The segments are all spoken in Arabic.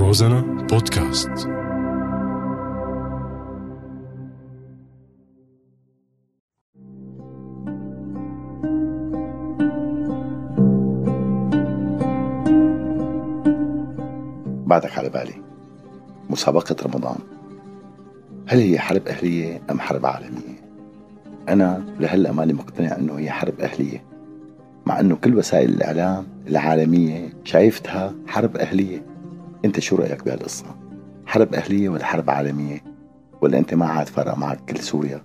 روزانا بودكاست. بعدك على بالي مسابقة رمضان. هل هي حرب أهلية أم حرب عالمية؟ أنا لهلأ ماني مقتنع أنه هي حرب أهلية مع أنه كل وسائل الإعلام العالمية شايفتها حرب أهلية. أنت شو رأيك بهالقصة؟ حرب أهلية ولا حرب عالمية؟ ولا أنت ما عاد فرق معك كل سوريا؟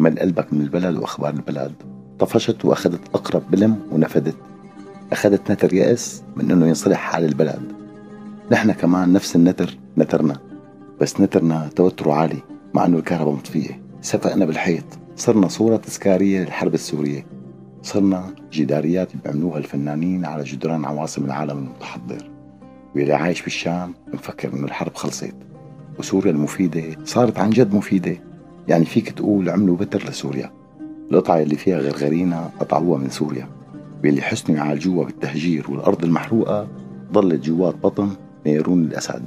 مل قلبك من البلد وأخبار البلد طفشت وأخذت أقرب بلم ونفدت. أخذت نتر يأس من أنه ينصلح حال البلد. نحن كمان نفس النتر نترنا. بس نترنا توتره عالي مع أنه الكهرباء مطفية. سفقنا بالحيط. صرنا صورة تذكارية للحرب السورية. صرنا جداريات بيعملوها الفنانين على جدران عواصم العالم المتحضر. واللي عايش بالشام مفكر إنه الحرب خلصت وسوريا المفيدة صارت عن جد مفيدة. يعني فيك تقول عملوا بتر لسوريا. القطعة اللي فيها غرغرينا قطعوها من سوريا. واللي حسنوا يعالجوها بالتهجير والأرض المحروقة ضلت جوات بطن نيرون الأسد.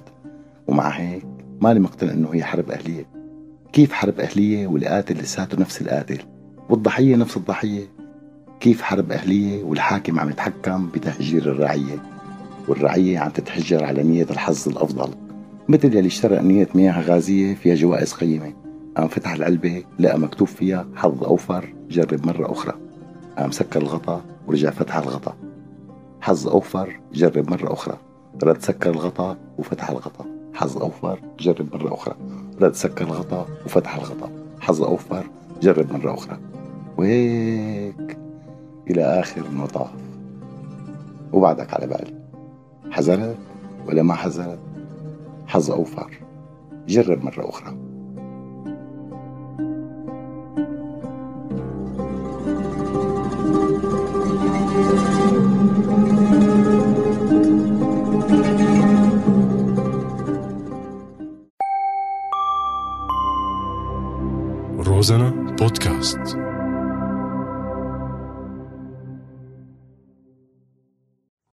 ومع هيك ماني مقتنع إنه هي حرب أهلية. كيف حرب أهلية والقاتل لساته نفس القاتل؟ والضحية نفس الضحية. كيف حرب أهلية والحاكم عم يتحكم بتهجير الرعية؟ والرعية عم تتحجر على نية الحظ الأفضل. مثل يلي اشترى نية مياه غازية فيها جوائز قيمة. قام فتح العلبة لقى مكتوب فيها حظ أوفر جرب مرة أخرى. قام سكر الغطا ورجع فتح الغطا. حظ أوفر جرب مرة أخرى. رد سكر الغطا وفتح الغطا. حظ أوفر جرب مرة أخرى. رد سكر الغطا وفتح الغطا. حظ أوفر جرب مرة أخرى. وهيك إلى آخر المطاف. وبعدك على بالي. حذرت ولا ما حذرت؟ حظ أوفر. جرب مرة أخرى. روزانا بودكاست.